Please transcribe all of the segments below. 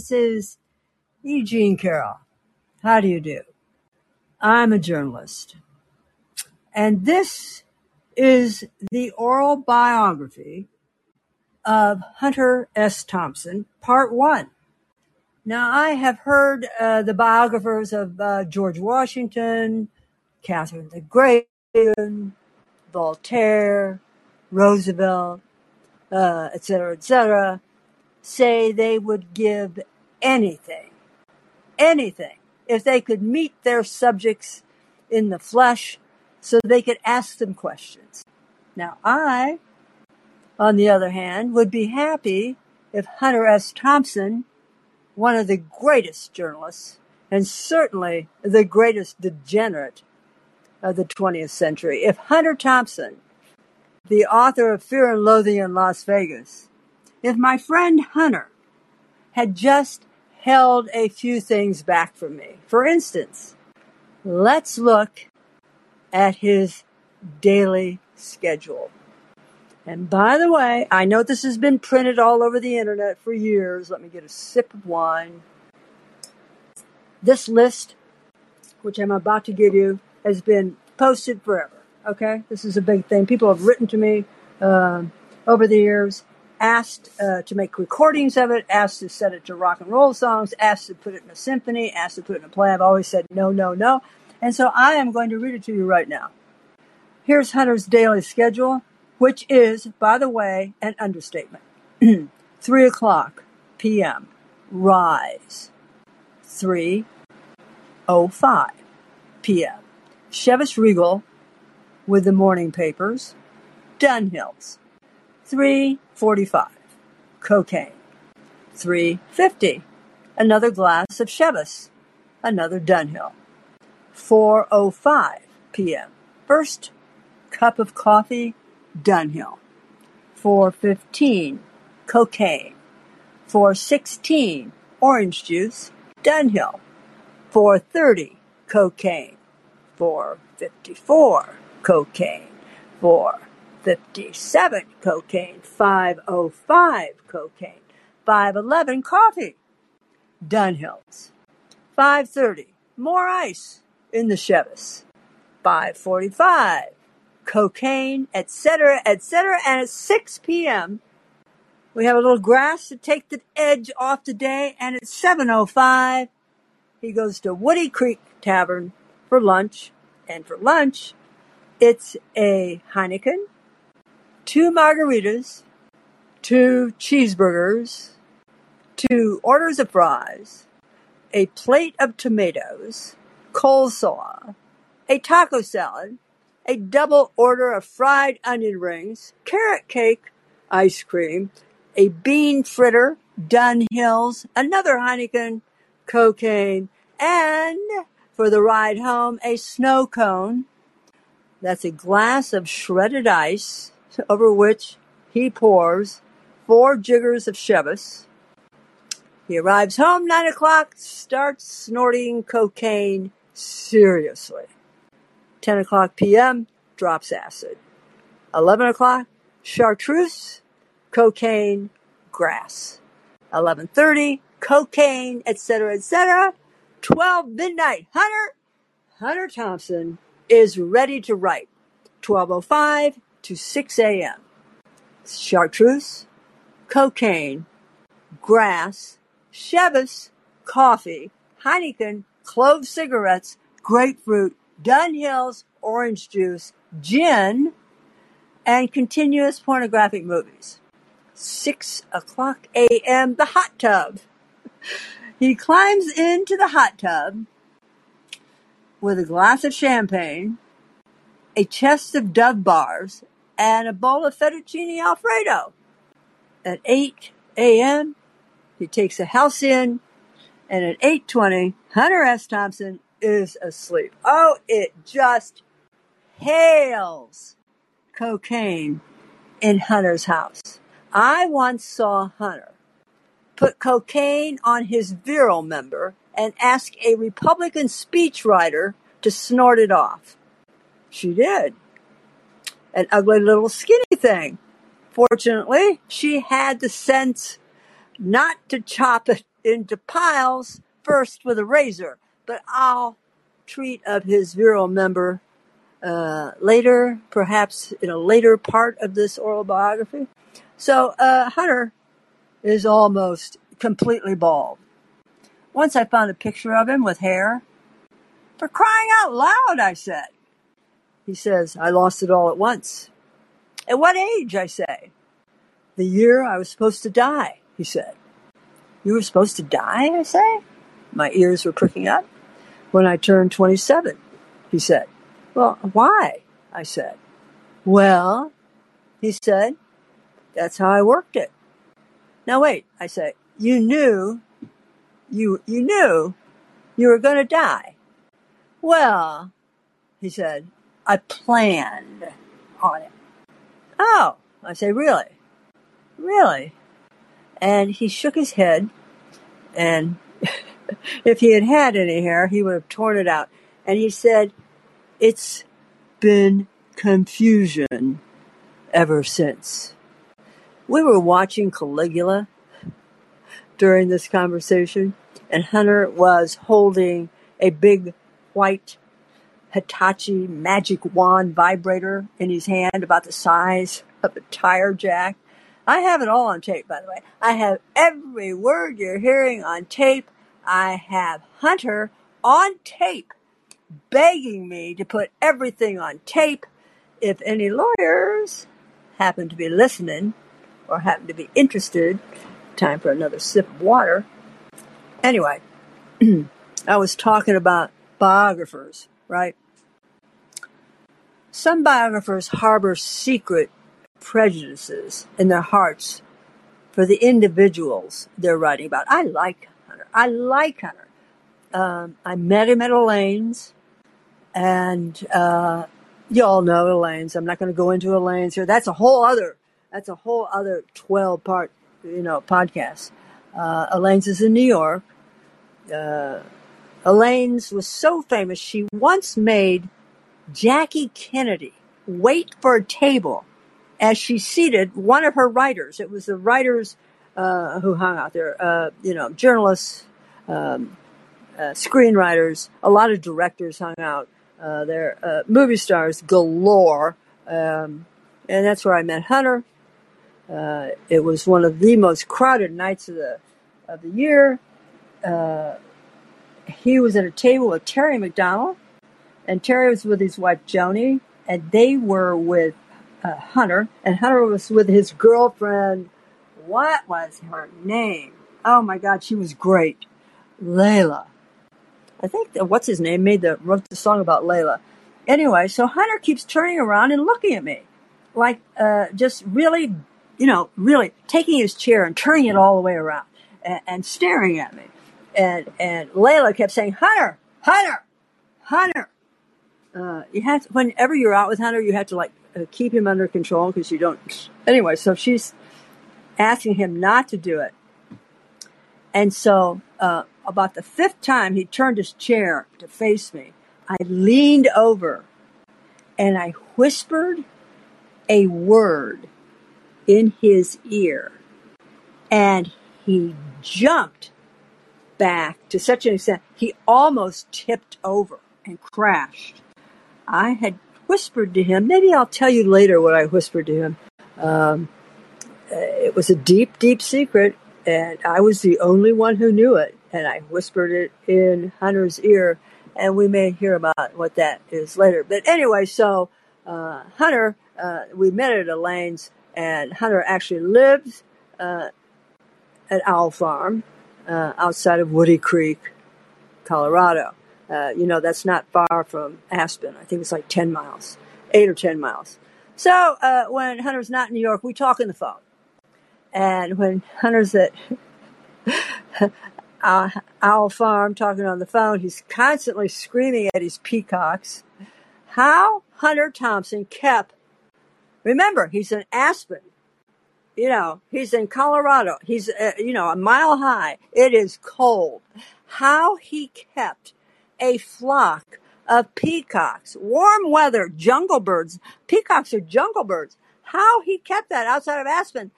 This is Eugene Carroll. How do you do? I'm a journalist. And this is the oral biography of Hunter S. Thompson, part one. Now, I have heard uh, the biographers of uh, George Washington, Catherine the Great, Voltaire, Roosevelt, uh, etc. et say they would give anything, anything, if they could meet their subjects in the flesh so they could ask them questions. Now, I, on the other hand, would be happy if Hunter S. Thompson, one of the greatest journalists, and certainly the greatest degenerate of the 20th century, if Hunter Thompson the author of Fear and Loathing in Las Vegas, if my friend Hunter had just held a few things back from me. For instance, let's look at his daily schedule. And by the way, I know this has been printed all over the internet for years. Let me get a sip of wine. This list, which I'm about to give you, has been posted forever. Okay, this is a big thing. People have written to me um, over the years, asked uh, to make recordings of it, asked to set it to rock and roll songs, asked to put it in a symphony, asked to put it in a play. I've always said no, no, no. And so I am going to read it to you right now. Here's Hunter's daily schedule, which is, by the way, an understatement. 3 o'clock p.m. Rise. 3.05 p.m. Chivas Regal with the morning papers. Dunhills. 3.45. Cocaine. 3.50. Another glass of Chivas. Another Dunhill. 4.05 p.m. First cup of coffee. Dunhill. 4.15. Cocaine. 4.16. Orange juice. Dunhill. 4.30. Cocaine. 4.54 cocaine, 457 cocaine, 505 cocaine, 511 coffee, Dunhills, 530 more ice in the Chivas, 545 cocaine, etc., etc., and at 6 p.m. we have a little grass to take the edge off the day, and at 7.05 he goes to Woody Creek Tavern for lunch, and for lunch it's a Heineken, two margaritas, two cheeseburgers, two orders of fries, a plate of tomatoes, coleslaw, a taco salad, a double order of fried onion rings, carrot cake, ice cream, a bean fritter, Dunhills, another Heineken, cocaine, and for the ride home, a snow cone, that's a glass of shredded ice over which he pours four jiggers of Chivas. He arrives home nine o'clock, starts snorting cocaine seriously. 10 o'clock p.m., drops acid. 11 o'clock, chartreuse, cocaine, grass. 11.30, cocaine, etc., etc. 12 midnight, Hunter, Hunter Thompson, is ready to write. 12.05 to 6 a.m. Chartreuse, cocaine, grass, Chivas, coffee, Heineken, clove cigarettes, grapefruit, Dunhills, orange juice, gin, and continuous pornographic movies. 6 o'clock a.m., the hot tub. He climbs into the hot tub with a glass of champagne, a chest of Dove bars, and a bowl of fettuccine alfredo. At 8 a.m., he takes a Halcion, and at 8.20, Hunter S. Thompson is asleep. Oh, it just hails cocaine in Hunter's house. I once saw Hunter put cocaine on his virile member and ask a Republican speechwriter to snort it off. She did. An ugly little skinny thing. Fortunately, she had the sense not to chop it into piles first with a razor, but I'll treat of his virile member uh, later, perhaps in a later part of this oral biography. So uh, Hunter is almost completely bald. Once I found a picture of him with hair. For crying out loud, I said. He says, I lost it all at once. At what age? I say. The year I was supposed to die, he said. You were supposed to die, I say? My ears were pricking up. When I turned 27, he said. Well, why? I said. Well, he said, that's how I worked it. Now wait, I say, you knew, you, you knew you were going to die. Well, he said, I planned on it. Oh, I say, really? Really? And he shook his head, and if he had had any hair, he would have torn it out. And he said, It's been confusion ever since. We were watching Caligula during this conversation, and Hunter was holding a big white Hitachi magic wand vibrator in his hand about the size of a tire jack. I have it all on tape, by the way. I have every word you're hearing on tape. I have Hunter on tape begging me to put everything on tape. If any lawyers happen to be listening or happen to be interested, time for another sip of water. Anyway, I was talking about biographers, right? Some biographers harbor secret prejudices in their hearts for the individuals they're writing about. I like Hunter. I like Hunter. Um, I met him at Elaine's, and uh, you all know Elaine's. I'm not going to go into Elaine's here. That's a whole other. That's a whole other 12 part, you know, podcast. Uh, Elaine's is in New York. Uh, Elaine's was so famous. She once made Jackie Kennedy wait for a table as she seated one of her writers. It was the writers uh, who hung out there, uh, you know, journalists, um, uh, screenwriters, a lot of directors hung out uh, there, uh, movie stars galore. Um, and that's where I met Hunter. Uh, it was one of the most crowded nights of the of the year. he was at a table with Terry McDonell, and Terry was with his wife Joni, and they were with uh, Hunter, and Hunter was with his girlfriend. What was her name? Oh my God, she was great, Layla. I think what's his name made the wrote the song about Layla. Anyway, so Hunter keeps turning around and looking at me, like uh, just really, you know, really taking his chair and turning it all the way around and, and staring at me. And and Layla kept saying, "Hunter, Hunter, Hunter." Uh, you have to, whenever you're out with Hunter, you have to like uh, keep him under control because you don't. Anyway, so she's asking him not to do it, and so uh, about the fifth time he turned his chair to face me, I leaned over and I whispered a word in his ear, and he jumped back to such an extent he almost tipped over and crashed. I had whispered to him. Maybe I'll tell you later what I whispered to him. Um, uh, it was a deep, deep secret, and I was the only one who knew it. And I whispered it in Hunter's ear, and we may hear about what that is later. But anyway, so uh, Hunter, uh, we met at Elaine's, and Hunter actually lives uh, at Owl Farm uh, outside of Woody Creek, Colorado. Uh, you know, that's not far from Aspen. I think it's like 10 miles, eight or 10 miles. So uh, when Hunter's not in New York, we talk on the phone. And when Hunter's at Owl Farm talking on the phone, he's constantly screaming at his peacocks how Hunter Thompson kept Remember, he's in Aspen. You know, he's in Colorado. He's, uh, you know, a mile high. It is cold. How he kept a flock of peacocks, warm weather, jungle birds. Peacocks are jungle birds. How he kept that outside of Aspen,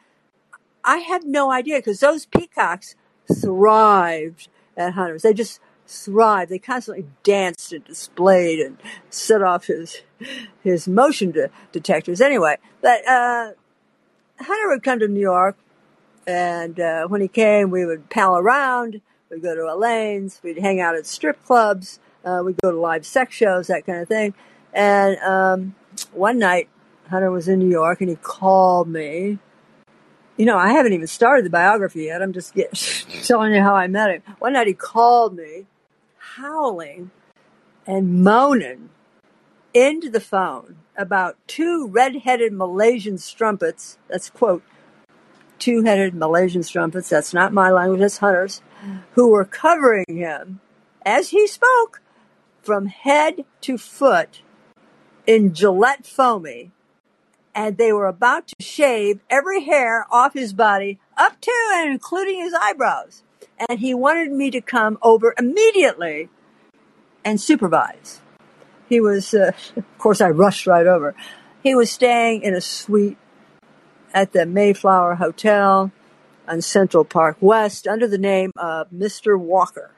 I have no idea because those peacocks thrived at hunters. They just thrived. They constantly danced and displayed and set off his his motion de- detectors. Anyway, but uh, Hunter would come to New York, and uh, when he came, we would pal around. We'd go to Elaine's. We'd hang out at strip clubs. Uh, we'd go to live sex shows, that kind of thing. And um, one night, Hunter was in New York, and he called me. You know, I haven't even started the biography yet. I'm just get, telling you how I met him. One night, he called me, howling and moaning into the phone about two red-headed Malaysian strumpets. That's quote, two-headed Malaysian strumpets. That's not my language. That's Hunter's, who were covering him as he spoke from head to foot in Gillette foamy, and they were about to shave every hair off his body up to and including his eyebrows. And he wanted me to come over immediately and supervise. He was, uh, of course, I rushed right over. He was staying in a suite at the Mayflower Hotel on Central Park West under the name of Mr. Walker.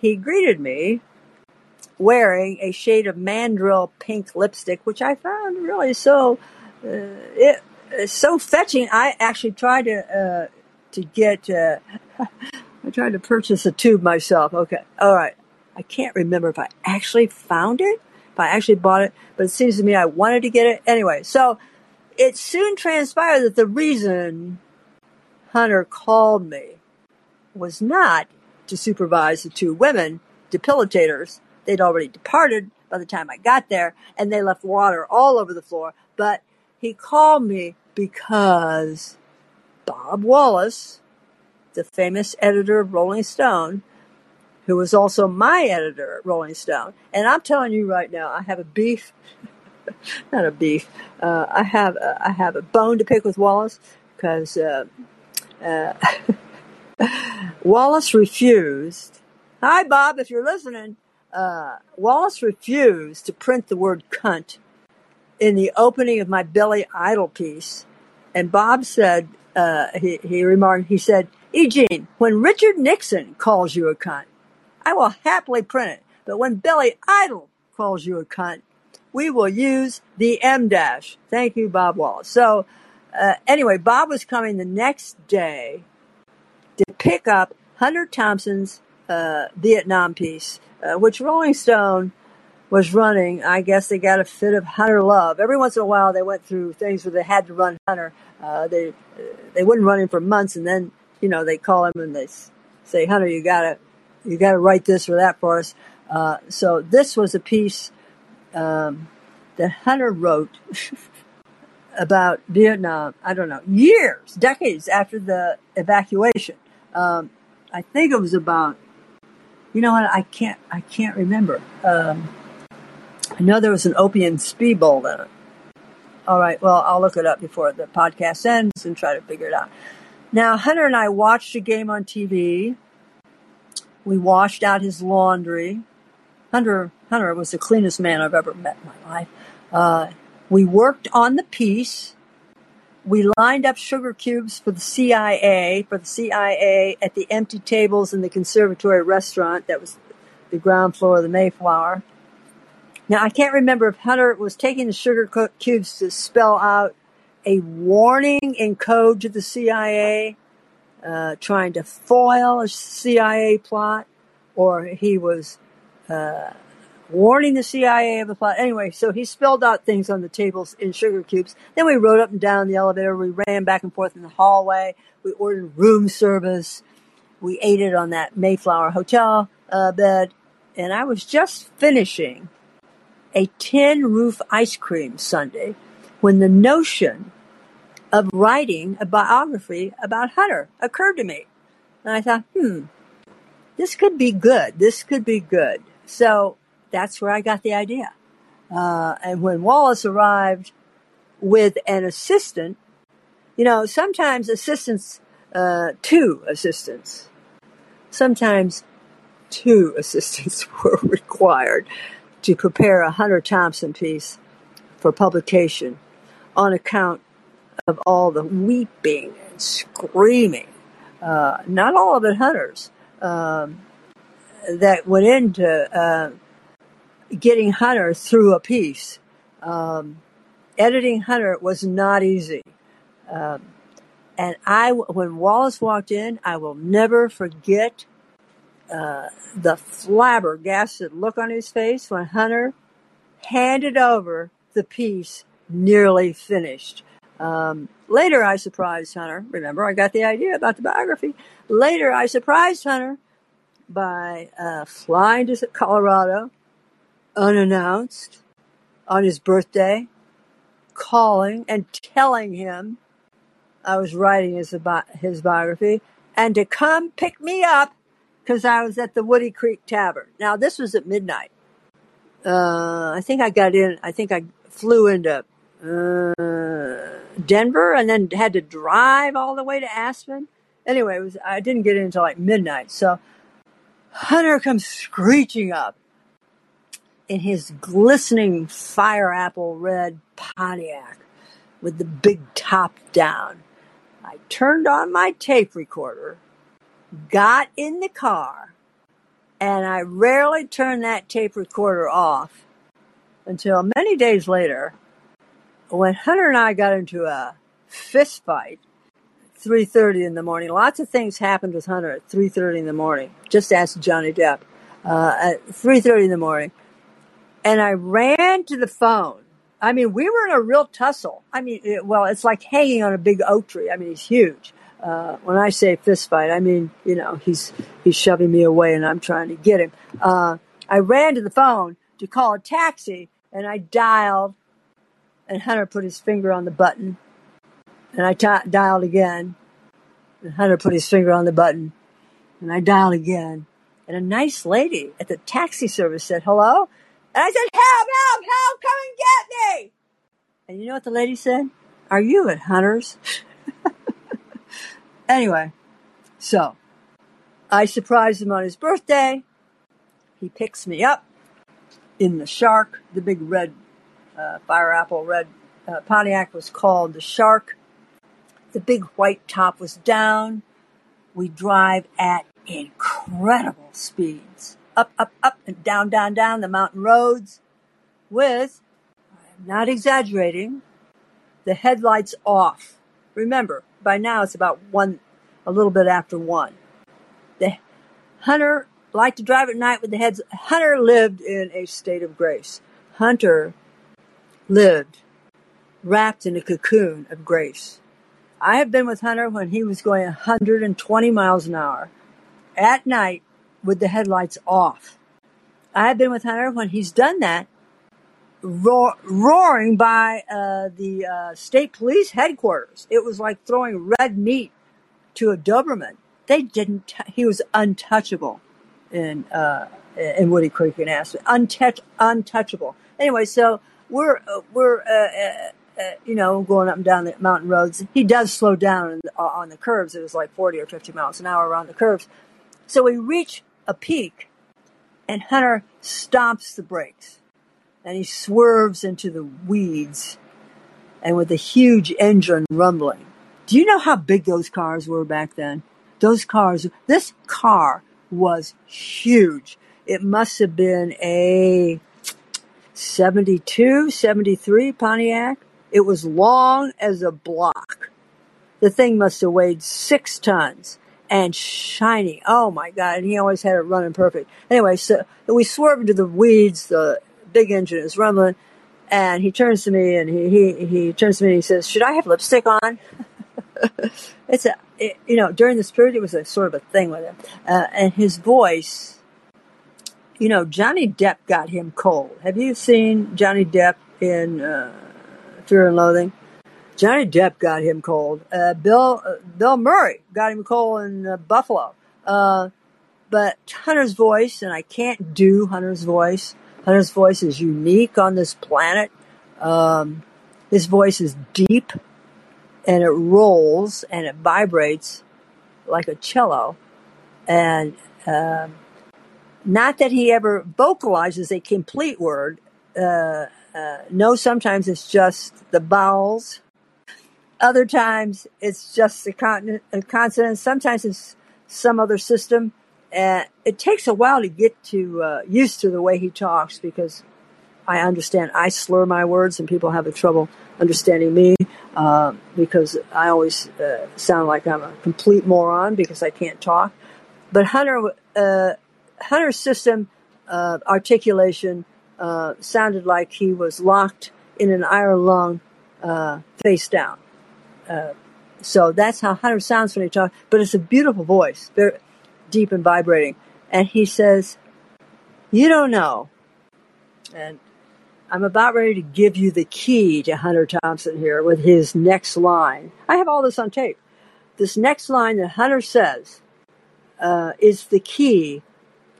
He greeted me wearing a shade of mandrill pink lipstick, which I found really so uh, it, so fetching. I actually tried to uh, to get. Uh, I tried to purchase a tube myself. Okay, all right. I can't remember if I actually found it, if I actually bought it, but it seems to me I wanted to get it anyway. So it soon transpired that the reason Hunter called me was not to supervise the two women depilators They'd already departed by the time I got there, and they left water all over the floor. But he called me because Bob Wallace, the famous editor of Rolling Stone, who was also my editor at Rolling Stone, and I'm telling you right now, I have a beef. not a beef. Uh, I have a, I have a bone to pick with Wallace because uh, Wallace refused. Hi, Bob, if you're listening uh, Wallace refused to print the word cunt in the opening of my Billy Idol piece. And Bob said, uh, he, he remarked, he said, Eugene, when Richard Nixon calls you a cunt, I will happily print it. But when Billy Idol calls you a cunt, we will use the M dash. Thank you, Bob Wallace. So, uh, anyway, Bob was coming the next day to pick up Hunter Thompson's uh, Vietnam piece uh, which Rolling Stone was running. I guess they got a fit of Hunter love. Every once in a while, they went through things where they had to run Hunter. Uh, they they wouldn't run him for months, and then you know they call him and they say, "Hunter, you gotta you gotta write this or that for us." Uh, so this was a piece um, that Hunter wrote about Vietnam. I don't know years, decades after the evacuation. Um, I think it was about you know what? I can't. I can't remember. Um, I know there was an opium speedball in it. All right. Well, I'll look it up before the podcast ends and try to figure it out. Now, Hunter and I watched a game on TV. We washed out his laundry. Hunter Hunter was the cleanest man I've ever met in my life. Uh, we worked on the piece we lined up sugar cubes for the CIA, for the CIA at the empty tables in the conservatory restaurant that was the ground floor of the Mayflower. Now, I can't remember if Hunter was taking the sugar cubes to spell out a warning in code to the CIA, uh, trying to foil a CIA plot, or he was uh, warning the CIA of the plot. Anyway, so he spelled out things on the tables in sugar cubes. Then we rode up and down the elevator. We ran back and forth in the hallway. We ordered room service. We ate it on that Mayflower Hotel uh, bed. And I was just finishing a tin roof ice cream sundae when the notion of writing a biography about Hunter occurred to me. And I thought, hmm, this could be good. This could be good. So that's where I got the idea. Uh, and when Wallace arrived, with an assistant. You know, sometimes assistants, uh, two assistants, sometimes two assistants were required to prepare a Hunter Thompson piece for publication on account of all the weeping and screaming, uh, not all of it Hunter's, um, that went into uh, getting Hunter through a piece. Um, editing Hunter was not easy. Um, and I, when Wallace walked in, I will never forget uh, the flabbergasted look on his face when Hunter handed over the piece nearly finished. Um, later, I surprised Hunter. Remember, I got the idea about the biography. Later, I surprised Hunter by uh, flying to Colorado unannounced on his birthday, calling and telling him I was writing his, his biography and to come pick me up because I was at the Woody Creek Tavern. Now, this was at midnight. Uh, I think I got in, I think I flew into uh, Denver and then had to drive all the way to Aspen. Anyway, it was, I didn't get in until like midnight. So Hunter comes screeching up in his glistening fire apple red Pontiac with the big top down. I turned on my tape recorder, got in the car, and I rarely turned that tape recorder off until many days later when Hunter and I got into a fist fight 3.30 in the morning. Lots of things happened with Hunter at 3.30 in the morning. Just ask Johnny Depp. Uh, at 3.30 in the morning. And I ran to the phone. I mean, we were in a real tussle. I mean, it, well, it's like hanging on a big oak tree. I mean, he's huge. Uh, when I say fist fight, I mean, you know, he's, he's shoving me away and I'm trying to get him. Uh, I ran to the phone to call a taxi and I dialed and Hunter put his finger on the button and I t- dialed again. And Hunter put his finger on the button. And I dialed again. And a nice lady at the taxi service said, hello? And I said, help, help, help, come and get me. And you know what the lady said? Are you at Hunter's? anyway, so I surprised him on his birthday. He picks me up in the Shark, the big red, uh, fire apple red uh, Pontiac was called the Shark. The big white top was down. We drive at incredible speeds. Up, up, up, and down, down, down the mountain roads with, I'm not exaggerating, the headlights off. Remember, by now it's about one, a little bit after one. The Hunter liked to drive at night with the heads. Hunter lived in a state of grace. Hunter lived wrapped in a cocoon of grace. I have been with Hunter when he was going 120 miles an hour at night with the headlights off. I have been with Hunter when he's done that, roar, roaring by uh, the uh, state police headquarters. It was like throwing red meat to a Doberman. They didn't. T- he was untouchable in uh, in Woody Creek in Aspen. Untouch, untouchable. Anyway, so we're uh, we're uh, uh, you know, going up and down the mountain roads. He does slow down on the curves. It was like 40 or 50 miles an hour around the curves. So we reach a peak and Hunter stomps the brakes and he swerves into the weeds and with a huge engine rumbling. Do you know how big those cars were back then? Those cars, this car was huge. It must have been a 72, 73 Pontiac. It was long as a block. The thing must have weighed six tons and shiny. Oh my God. And he always had it running perfect. Anyway, so we swerve into the weeds. The big engine is rumbling. And he turns to me and he, he, he turns to me and he says, should I have lipstick on? it's a, it, you know, during this period, it was a sort of a thing with him. Uh, and his voice, you know, Johnny Depp got him cold. Have you seen Johnny Depp in, uh, Fear and Loathing. Johnny Depp got him cold. Uh, Bill uh, Bill Murray got him cold in uh, Buffalo. Uh, but Hunter's voice, and I can't do Hunter's voice. Hunter's voice is unique on this planet. Um, His voice is deep and it rolls and it vibrates like a cello. And um, not that he ever vocalizes a complete word. Uh, uh, no, sometimes it's just the vowels. Other times it's just a, con- a consonant. Sometimes it's some other system. And it takes a while to get to uh, used to the way he talks because I understand I slur my words and people have a trouble understanding me uh, because I always uh, sound like I'm a complete moron because I can't talk. But Hunter, uh, Hunter's system of articulation uh, sounded like he was locked in an iron lung uh, face down. So that's how Hunter sounds when he talks. But it's a beautiful voice, very deep and vibrating. And he says, "You don't know." And I'm about ready to give you the key to Hunter Thompson here with his next line. I have all this on tape. This next line that Hunter says uh, is the key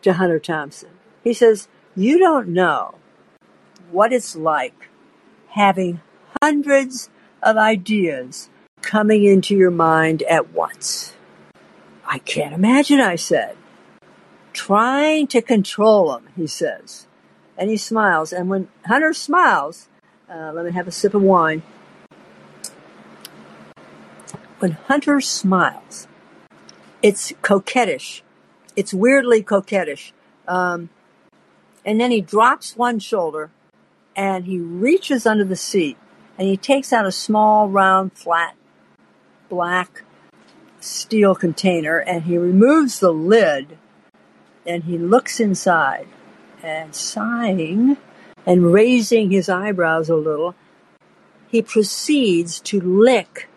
to Hunter Thompson. He says, You don't know what it's like having hundreds of ideas coming into your mind at once. I can't imagine, I said. Trying to control them, he says and he smiles. And when Hunter smiles, uh, let me have a sip of wine. When Hunter smiles, it's coquettish. It's weirdly coquettish. Um, and then he drops one shoulder and he reaches under the seat and he takes out a small, round, flat, black steel container and he removes the lid and he looks inside and sighing and raising his eyebrows a little, he proceeds to lick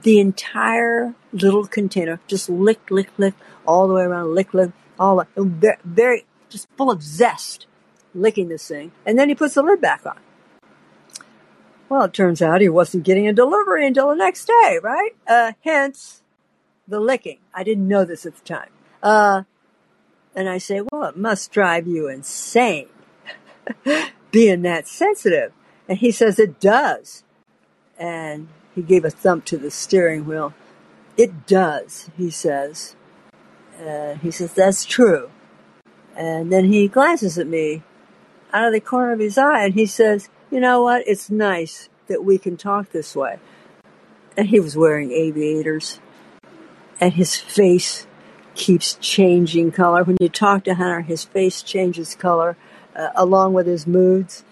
the entire little container. Just lick, lick, lick, all the way around, lick, lick, all very, very, just full of zest, licking this thing. And then he puts the lid back on. Well, it turns out he wasn't getting a delivery until the next day, right? Uh, hence the licking. I didn't know this at the time. Uh, and I say, well, it must drive you insane being that sensitive. And he says, it does. And he gave a thump to the steering wheel. It does, he says. Uh, he says, that's true. And then he glances at me out of the corner of his eye and he says, you know what? It's nice that we can talk this way. And he was wearing aviators and his face keeps changing color. When you talk to Hunter, his face changes color uh, along with his moods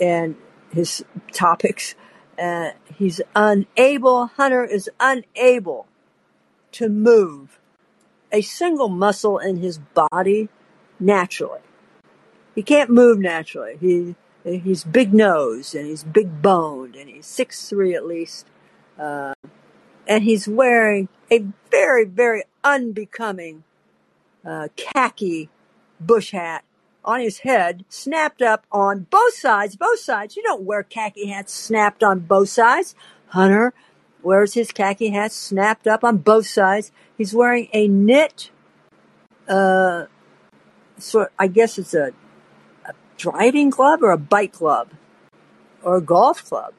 and his topics. Uh, he's unable, Hunter is unable to move a single muscle in his body naturally. He can't move naturally. He he's big nosed and he's big boned and he's six three at least, uh, and he's wearing a very very unbecoming uh, khaki bush hat on his head, snapped up on both sides. Both sides. You don't wear khaki hats snapped on both sides. Hunter wears his khaki hat snapped up on both sides. He's wearing a knit, uh. I guess it's a driving club or a bike club or a golf club.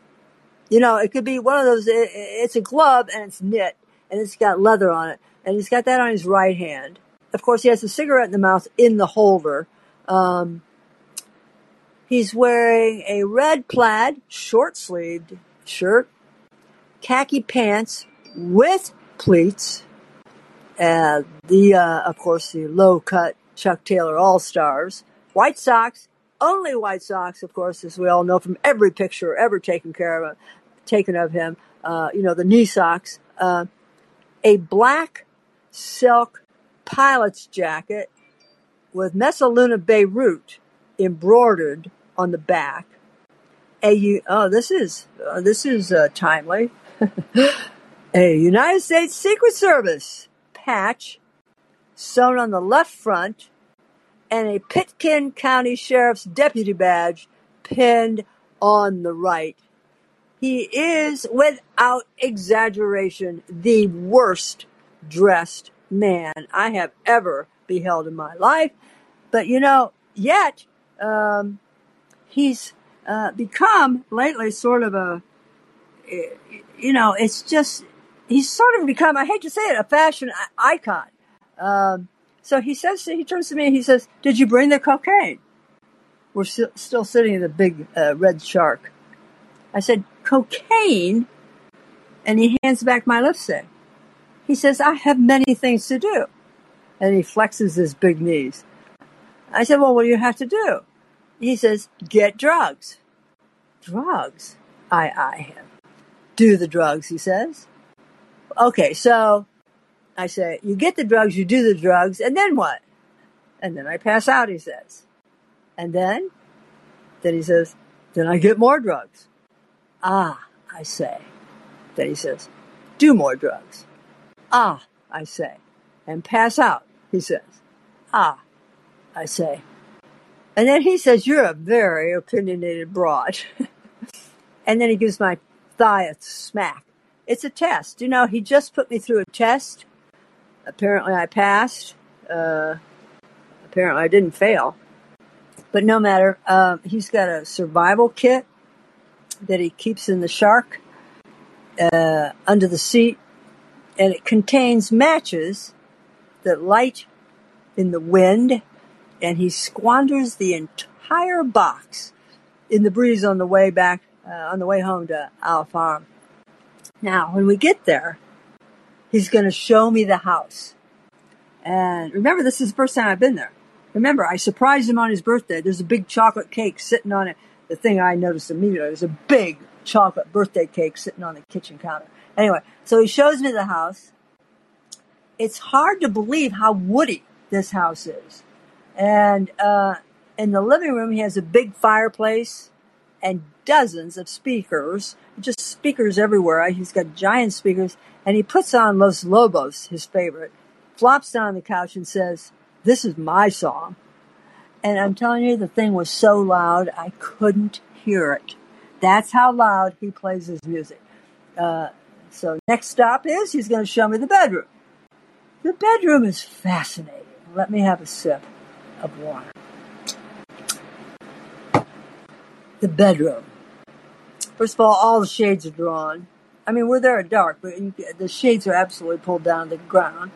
You know, it could be one of those. It, it's a glove and it's knit and it's got leather on it and he's got that on his right hand. Of course, he has a cigarette in the mouth in the holder. Um, he's wearing a red plaid, short sleeved shirt, khaki pants with pleats, and the, uh, of course, the low cut Chuck Taylor All Stars, white socks, only white socks, of course, as we all know from every picture ever taken care of, taken of him. Uh, you know, the knee socks, uh, a black silk pilot's jacket with Messaluna Beirut embroidered on the back. A oh, this is uh, this is uh, timely. a United States Secret Service patch sewn on the left front, and a Pitkin County Sheriff's deputy badge pinned on the right. He is, without exaggeration, the worst dressed man I have ever beheld in my life. But you know, yet um, he's uh, become lately sort of a, you know, it's just, he's sort of become, I hate to say it, a fashion icon. Um, so he says, he turns to me and he says, did you bring the cocaine? We're still, still sitting in the big uh, red shark. I said, cocaine? And he hands back my lipstick. He says, I have many things to do. And he flexes his big knees. I said, well, what do you have to do? He says, get drugs. Drugs? I eye him. Do the drugs, he says. Okay, so I say, you get the drugs, you do the drugs, and then what? And then I pass out, he says. And then? Then he says, then I get more drugs. Ah, I say. Then he says, do more drugs. Ah, I say. And pass out, he says. Ah, I say. And then he says, You're a very opinionated broad. and then he gives my thigh a smack. It's a test. You know, he just put me through a test. Apparently, I passed. Uh, apparently, I didn't fail. But no matter. Uh, he's got a survival kit that he keeps in the shark uh, under the seat, and it contains matches that light in the wind and he squanders the entire box in the breeze on the way back, uh, on the way home to Owl Farm. Now, when we get there, he's going to show me the house. And remember, this is the first time I've been there. Remember, I surprised him on his birthday. There's a big chocolate cake sitting on it. The thing I noticed immediately there's a big chocolate birthday cake sitting on the kitchen counter. Anyway, so he shows me the house. It's hard to believe how woody this house is. And uh, in the living room, he has a big fireplace and dozens of speakers, just speakers everywhere. He's got giant speakers, and he puts on Los Lobos, his favorite, flops down on the couch and says, This is my song. And I'm telling you, the thing was so loud, I couldn't hear it. That's how loud he plays his music. Uh, so next stop is he's going to show me the bedroom. The bedroom is fascinating. Let me have a sip of water. The bedroom. First of all, all the shades are drawn. I mean, we're there at dark, but the shades are absolutely pulled down to the ground.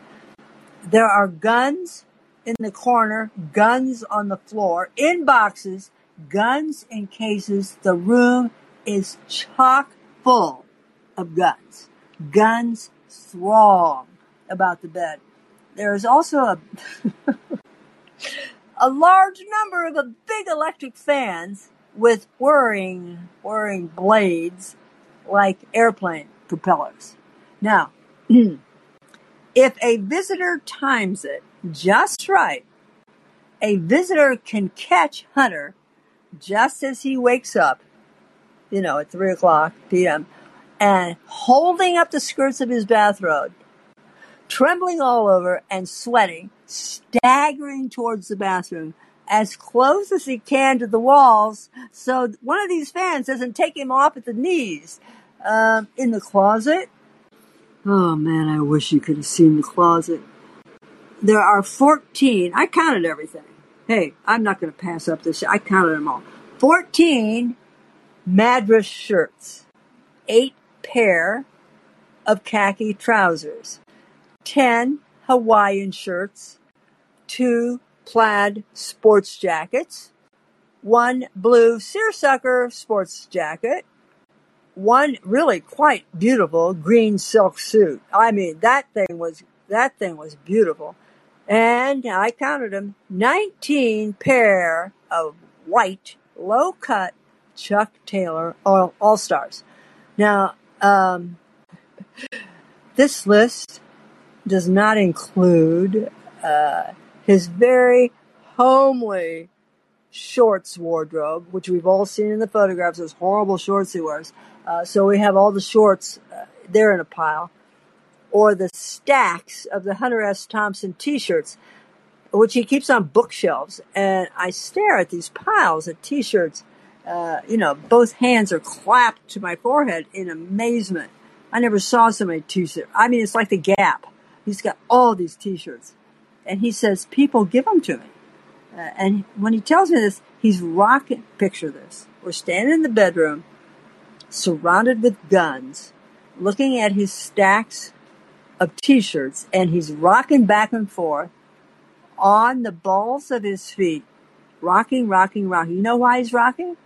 There are guns in the corner, guns on the floor, in boxes, guns in cases. The room is chock full of guns. Guns throng about the bed. There is also a a large number of big electric fans with whirring, whirring blades like airplane propellers. Now, if a visitor times it just right, a visitor can catch Hunter just as he wakes up, you know, at 3 o'clock p.m., and holding up the skirts of his bathrobe, trembling all over and sweating, staggering towards the bathroom as close as he can to the walls so one of these fans doesn't take him off at the knees. Um, in the closet. Oh man, I wish you could have seen the closet. There are 14, I counted everything. Hey, I'm not going to pass up this. I counted them all. 14 Madras shirts, 8 pair of khaki trousers, 10 Hawaiian shirts, two plaid sports jackets, one blue seersucker sports jacket, one really quite beautiful green silk suit. I mean, that thing was, that thing was beautiful. And I counted them, 19 pair of white, low cut Chuck Taylor All Stars. Now, um, this list does not include uh, his very homely shorts wardrobe, which we've all seen in the photographs, those horrible shorts he wears. Uh, so we have all the shorts uh, there in a pile, or the stacks of the Hunter S. Thompson t-shirts, which he keeps on bookshelves. And I stare at these piles of t-shirts. Uh, you know, both hands are clapped to my forehead in amazement. I never saw so many t-shirts. I mean, it's like the Gap. He's got all these t-shirts and he says, people give them to me. Uh, and when he tells me this, he's rocking, picture this, We're standing in the bedroom, surrounded with guns, looking at his stacks of t-shirts, and he's rocking back and forth on the balls of his feet, rocking, rocking, rocking. You know why he's rocking?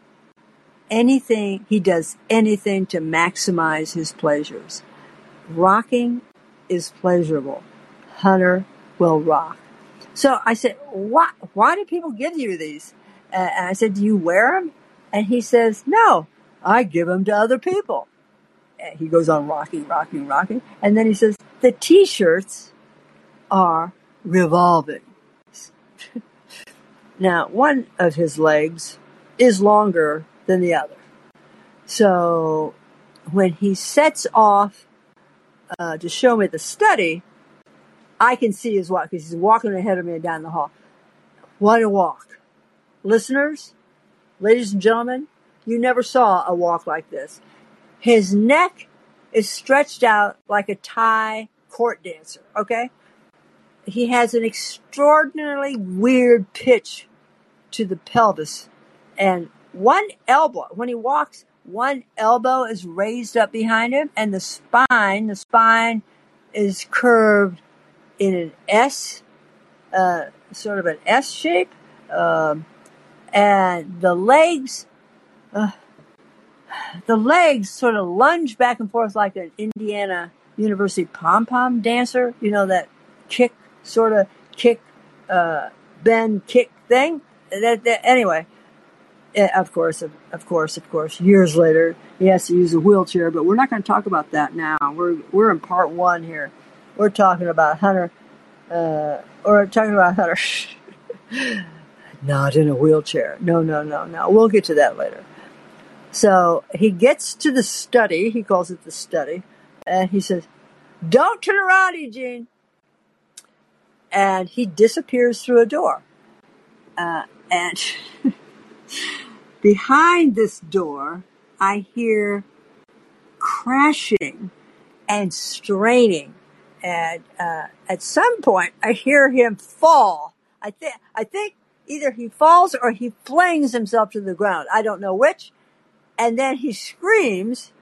Anything, he does anything to maximize his pleasures. Rocking is pleasurable. Hunter will rock. So I said, why, why do people give you these? Uh, and I said, do you wear them? And he says, no, I give them to other people. And he goes on rocking, rocking, rocking. And then he says, the t-shirts are revolving. now, one of his legs is longer than the other. So when he sets off uh, to show me the study, I can see his walk because he's walking ahead of me down the hall. What a walk. Listeners, ladies and gentlemen, you never saw a walk like this. His neck is stretched out like a Thai court dancer, okay? He has an extraordinarily weird pitch to the pelvis. And one elbow, when he walks, one elbow is raised up behind him and the spine, the spine is curved in an S, uh, sort of an S shape. Um, and the legs, the legs sort of lunge back and forth like an Indiana University pom pom dancer. You know that kick, sort of kick, uh, bend, kick thing. That, that anyway. Eh, of course, of, of course, of course. Years later, he has to use a wheelchair, but we're not going to talk about that now. We're we're in part one here. We're talking about Hunter, uh, or talking about Hunter. not in a wheelchair. No, no, no, no. We'll get to that later. So he gets to the study. He calls it the study, and he says, "Don't turn around, Eugene." And he disappears through a door. Uh, and behind this door, I hear crashing and straining. And uh, at some point, I hear him fall. I I think either he falls or he flings himself to the ground. I don't know which. And then he screams,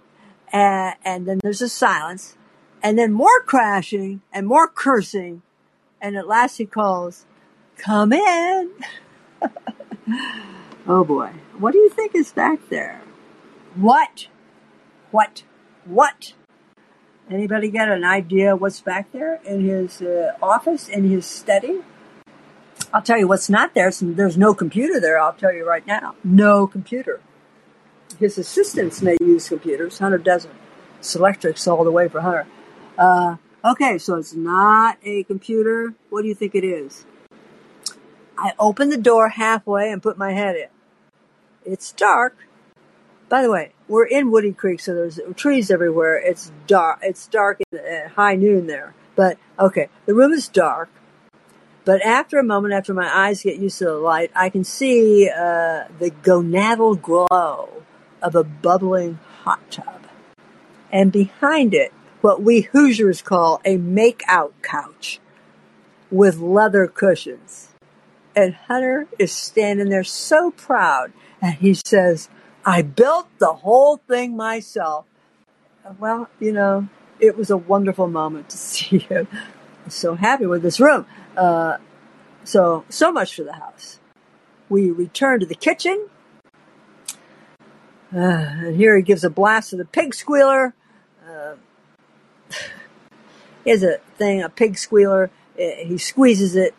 and, and then there's a silence, and then more crashing and more cursing, and at last he calls, "Come in." oh boy, what do you think is back there? What? What? What? Anybody get an idea what's back there in his uh, office, in his study? I'll tell you what's not there. There's no computer there. I'll tell you right now. No computer. His assistants may use computers. Hunter doesn't. Selectrics all the way for Hunter. Uh, okay, so it's not a computer. What do you think it is? I open the door halfway and put my head in. It's dark. By the way, we're in Woody Creek, so there's trees everywhere. It's dark. It's dark at high noon there. But okay, the room is dark. But after a moment, after my eyes get used to the light, I can see uh, the gonadal glow of a bubbling hot tub. And behind it, what we Hoosiers call a make-out couch with leather cushions. And Hunter is standing there so proud, and he says, I built the whole thing myself. Well, you know, it was a wonderful moment to see him. so happy with this room. Uh, so, so much for the house. We return to the kitchen. Uh, and here he gives a blast to the pig squealer. Uh, he has a thing, a pig squealer. Uh, he squeezes it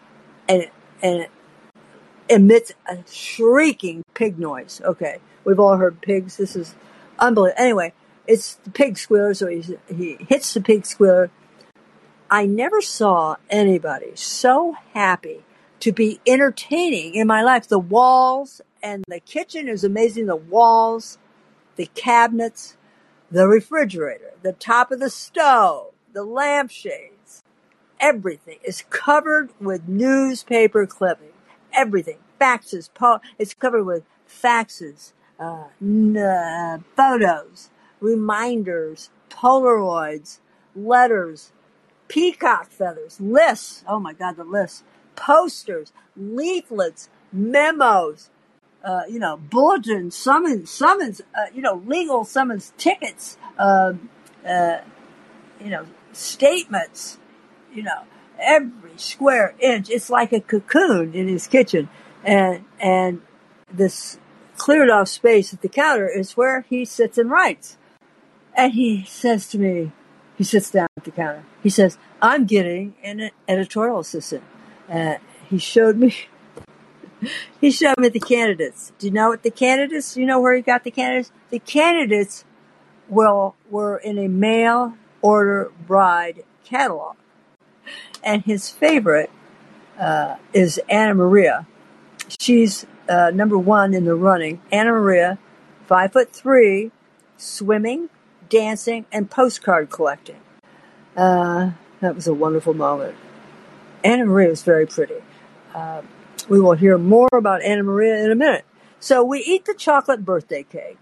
and it, and it emits a shrieking pig noise. Okay. We've all heard pigs. This is unbelievable. Anyway, it's the pig squealer. So he, he hits the pig squealer I never saw anybody so happy to be entertaining in my life. The walls and the kitchen is amazing. The walls, the cabinets, the refrigerator, the top of the stove, the lampshades, everything is covered with newspaper clipping. Everything. Faxes. Po- it's covered with faxes, uh, n- uh, photos, reminders, Polaroids, letters, peacock feathers, lists. Oh my God, the lists. Posters, leaflets, memos, uh, you know, bulletins, summons, summons, uh, you know, legal summons, tickets, uh, uh, you know, statements, you know, every square inch. It's like a cocoon in his kitchen, and and this cleared off space at the counter is where he sits and writes. And he says to me, he sits down at the counter. He says, "I'm getting an editorial assistant." Uh, he showed me. he showed me the candidates. Do you know what the candidates? You know where he got the candidates? The candidates, well, were in a mail order bride catalog, and his favorite uh, is Anna Maria. She's uh, number one in the running. Anna Maria, five foot three, swimming, dancing, and postcard collecting. Uh, that was a wonderful moment. Anna Maria was very pretty. Uh, we will hear more about Anna Maria in a minute. So we eat the chocolate birthday cake,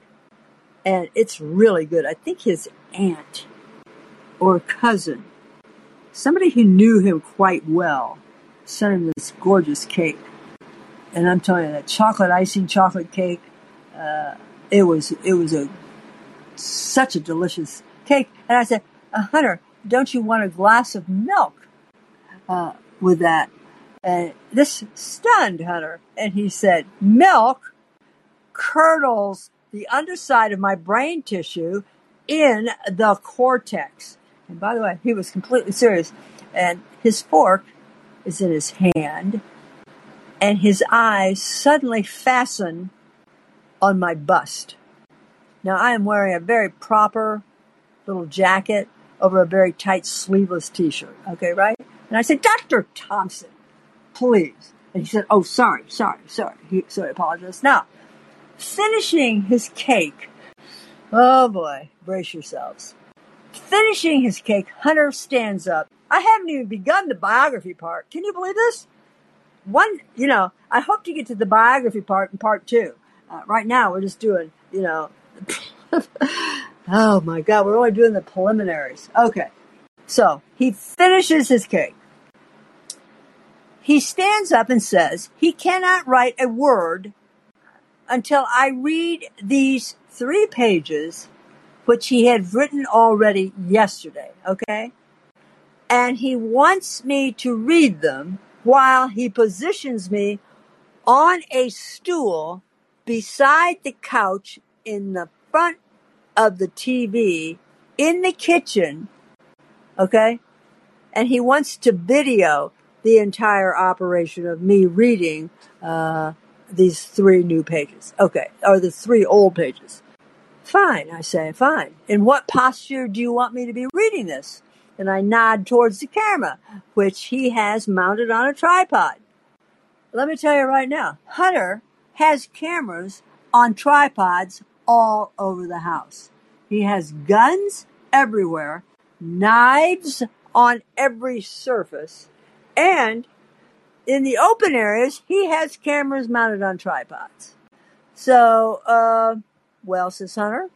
and it's really good. I think his aunt or cousin, somebody who knew him quite well, sent him this gorgeous cake. And I'm telling you, that chocolate icing chocolate cake, uh, it was it was a such a delicious cake. And I said, Hunter, don't you want a glass of milk uh, with that? And this stunned Hunter. And he said, Milk curdles the underside of my brain tissue in the cortex. And by the way, he was completely serious. And his fork is in his hand, and his eyes suddenly fasten on my bust. Now, I am wearing a very proper little jacket over a very tight sleeveless t shirt. Okay, right? And I said, Dr. Thompson, please. And he said, Oh, sorry, sorry, sorry. He, so I apologized. Now, finishing his cake. Oh boy, brace yourselves. Finishing his cake, Hunter stands up. I haven't even begun the biography part. Can you believe this? One, you know, I hope to get to the biography part in part two. Uh, right now, we're just doing, you know, oh my God, we're only doing the preliminaries. Okay. So he finishes his cake. He stands up and says he cannot write a word until I read these three pages, which he had written already yesterday. Okay. And he wants me to read them while he positions me on a stool beside the couch in the front of the TV in the kitchen, okay? And he wants to video the entire operation of me reading uh, these three new pages. Okay, or the three old pages. Fine, I say, fine. In what posture do you want me to be reading this? And I nod towards the camera, which he has mounted on a tripod. Let me tell you right now, Hunter has cameras on tripods all over the house. He has guns everywhere, knives on every surface, and in the open areas, he has cameras mounted on tripods. So, uh, well, says Hunter,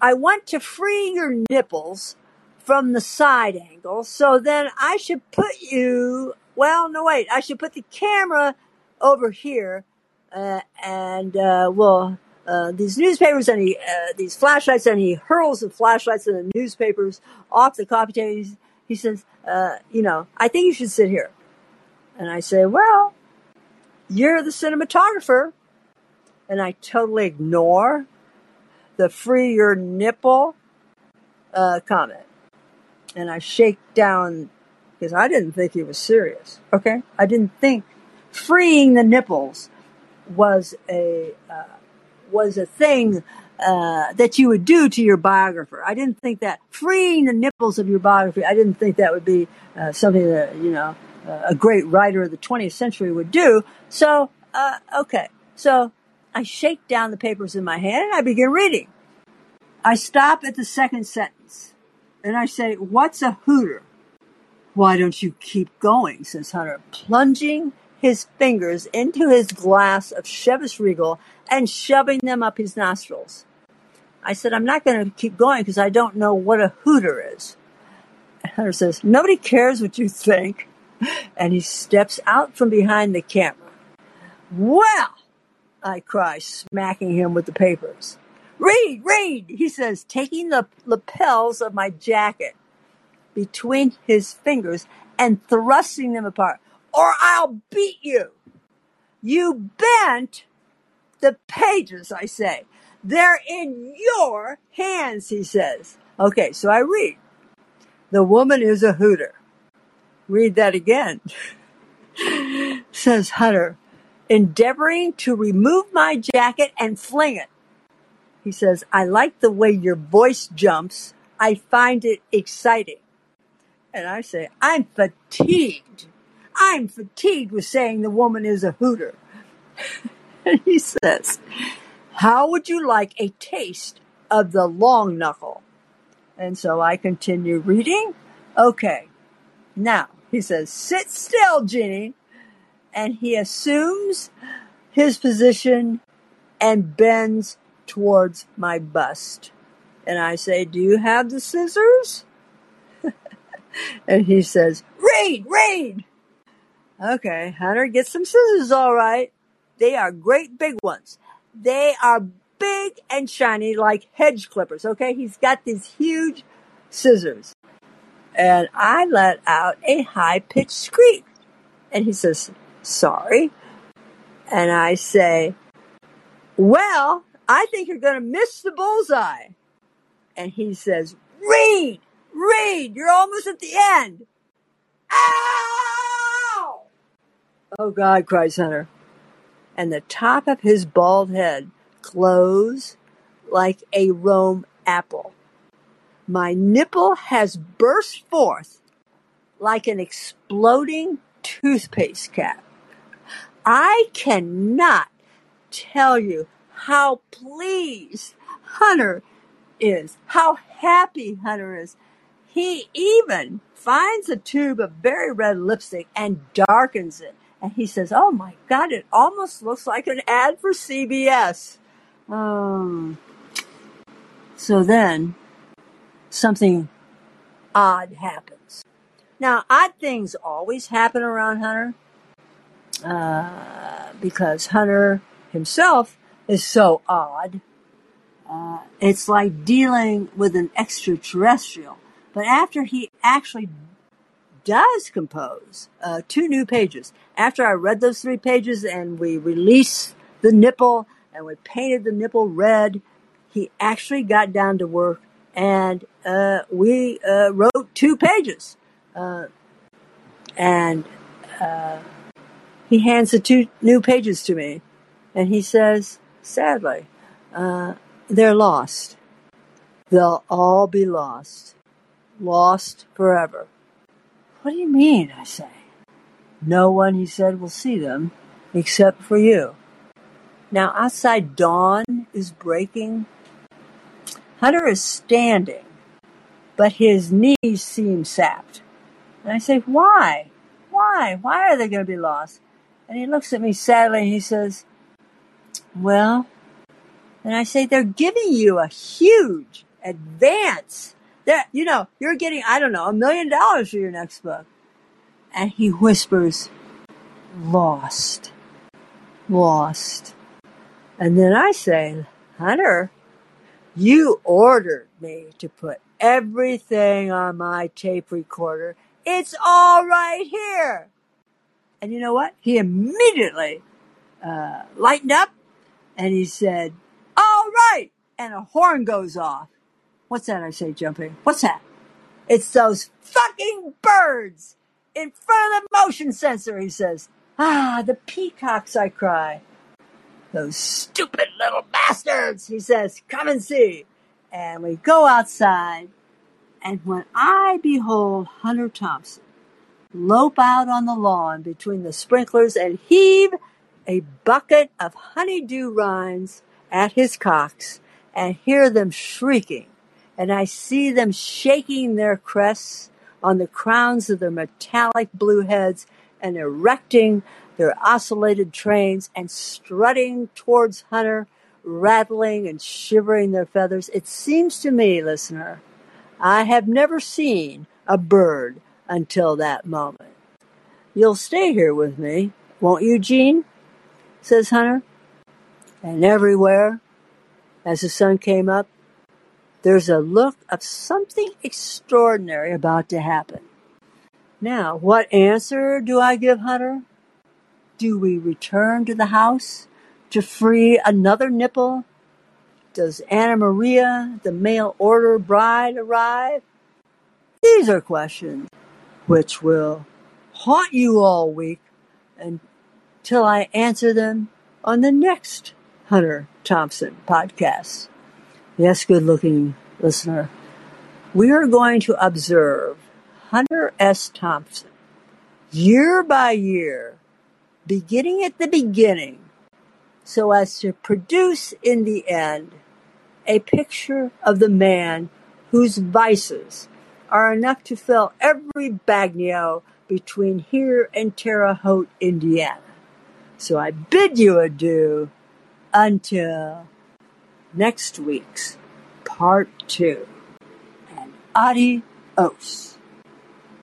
I want to free your nipples from the side angle, so then I should put you, well, no, wait, I should put the camera over here uh, and uh, well, uh, these newspapers and he, uh, these flashlights, and he hurls the flashlights and the newspapers off the coffee table. He says, uh, "You know, I think you should sit here." And I say, "Well, you're the cinematographer," and I totally ignore the "free your nipple" uh, comment, and I shake down because I didn't think he was serious. Okay, I didn't think freeing the nipples was a uh, was a thing uh, that you would do to your biographer. I didn't think that freeing the nipples of your biography. I didn't think that would be uh, something that you know uh, a great writer of the 20th century would do. So uh, okay, so I shake down the papers in my hand and I begin reading. I stop at the second sentence and I say, "What's a hooter?" Why don't you keep going? says Hunter, plunging his fingers into his glass of Chivas Regal and shoving them up his nostrils. I said, I'm not going to keep going because I don't know what a hooter is. And Hunter says, Nobody cares what you think. And he steps out from behind the camera. Well, I cry, smacking him with the papers. Read, read, he says, taking the lapels of my jacket between his fingers and thrusting them apart. Or I'll beat you. You bent the pages, I say. They're in your hands, he says. Okay, so I read. The woman is a hooter. Read that again. says Hunter, endeavoring to remove my jacket and fling it. He says, I like the way your voice jumps. I find it exciting. And I say, I'm fatigued. I'm fatigued with saying the woman is a hooter. he says, How would you like a taste of the long knuckle? And so I continue reading. Okay. Now, he says, Sit still, Ginny. And he assumes his position and bends towards my bust. And I say, Do you have the scissors? and he says, Read, read. Okay, Hunter, get some scissors, all right. They are great big ones. They are big and shiny like hedge clippers, okay? He's got these huge scissors. And I let out a high pitched scream. And he says, Sorry. And I say, Well, I think you're going to miss the bullseye. And he says, Read! Read! You're almost at the end! Ow! Oh God, cries Hunter. And the top of his bald head glows like a Rome apple. My nipple has burst forth like an exploding toothpaste cap. I cannot tell you how pleased Hunter is, how happy Hunter is. He even finds a tube of very red lipstick and darkens it. And he says, Oh my God, it almost looks like an ad for CBS. Um, so then something odd happens. Now, odd things always happen around Hunter uh, because Hunter himself is so odd. Uh, it's like dealing with an extraterrestrial. But after he actually does compose uh, two new pages, after I read those three pages and we released the nipple and we painted the nipple red, he actually got down to work and uh, we uh, wrote two pages. Uh, and uh, he hands the two new pages to me and he says, sadly, uh, they're lost. They'll all be lost. Lost forever. What do you mean? I say. No one, he said, will see them except for you. Now, outside dawn is breaking. Hunter is standing, but his knees seem sapped. And I say, Why? Why? Why are they going to be lost? And he looks at me sadly and he says, Well, and I say, They're giving you a huge advance. They're, you know, you're getting, I don't know, a million dollars for your next book. And he whispers, Lost. Lost. And then I say, Hunter, you ordered me to put everything on my tape recorder. It's all right here. And you know what? He immediately uh, lightened up and he said, All right. And a horn goes off. What's that? I say, jumping. What's that? It's those fucking birds in front of the motion sensor, he says. Ah, the peacocks, I cry. Those stupid little bastards, he says, come and see. And we go outside, and when I behold Hunter Thompson lope out on the lawn between the sprinklers and heave a bucket of honeydew rinds at his cocks and hear them shrieking, and I see them shaking their crests on the crowns of their metallic blue heads and erecting their ocellated trains and strutting towards Hunter, rattling and shivering their feathers. It seems to me, listener, I have never seen a bird until that moment. You'll stay here with me, won't you, Jean? says Hunter. And everywhere, as the sun came up, there's a look of something extraordinary about to happen. Now, what answer do I give Hunter? Do we return to the house to free another nipple? Does Anna Maria, the mail order bride, arrive? These are questions which will haunt you all week until I answer them on the next Hunter Thompson podcast. Yes, good looking listener. We are going to observe Hunter S. Thompson year by year, beginning at the beginning, so as to produce in the end a picture of the man whose vices are enough to fill every bagnio between here and Terre Haute, Indiana. So I bid you adieu until next week's part two. And adios.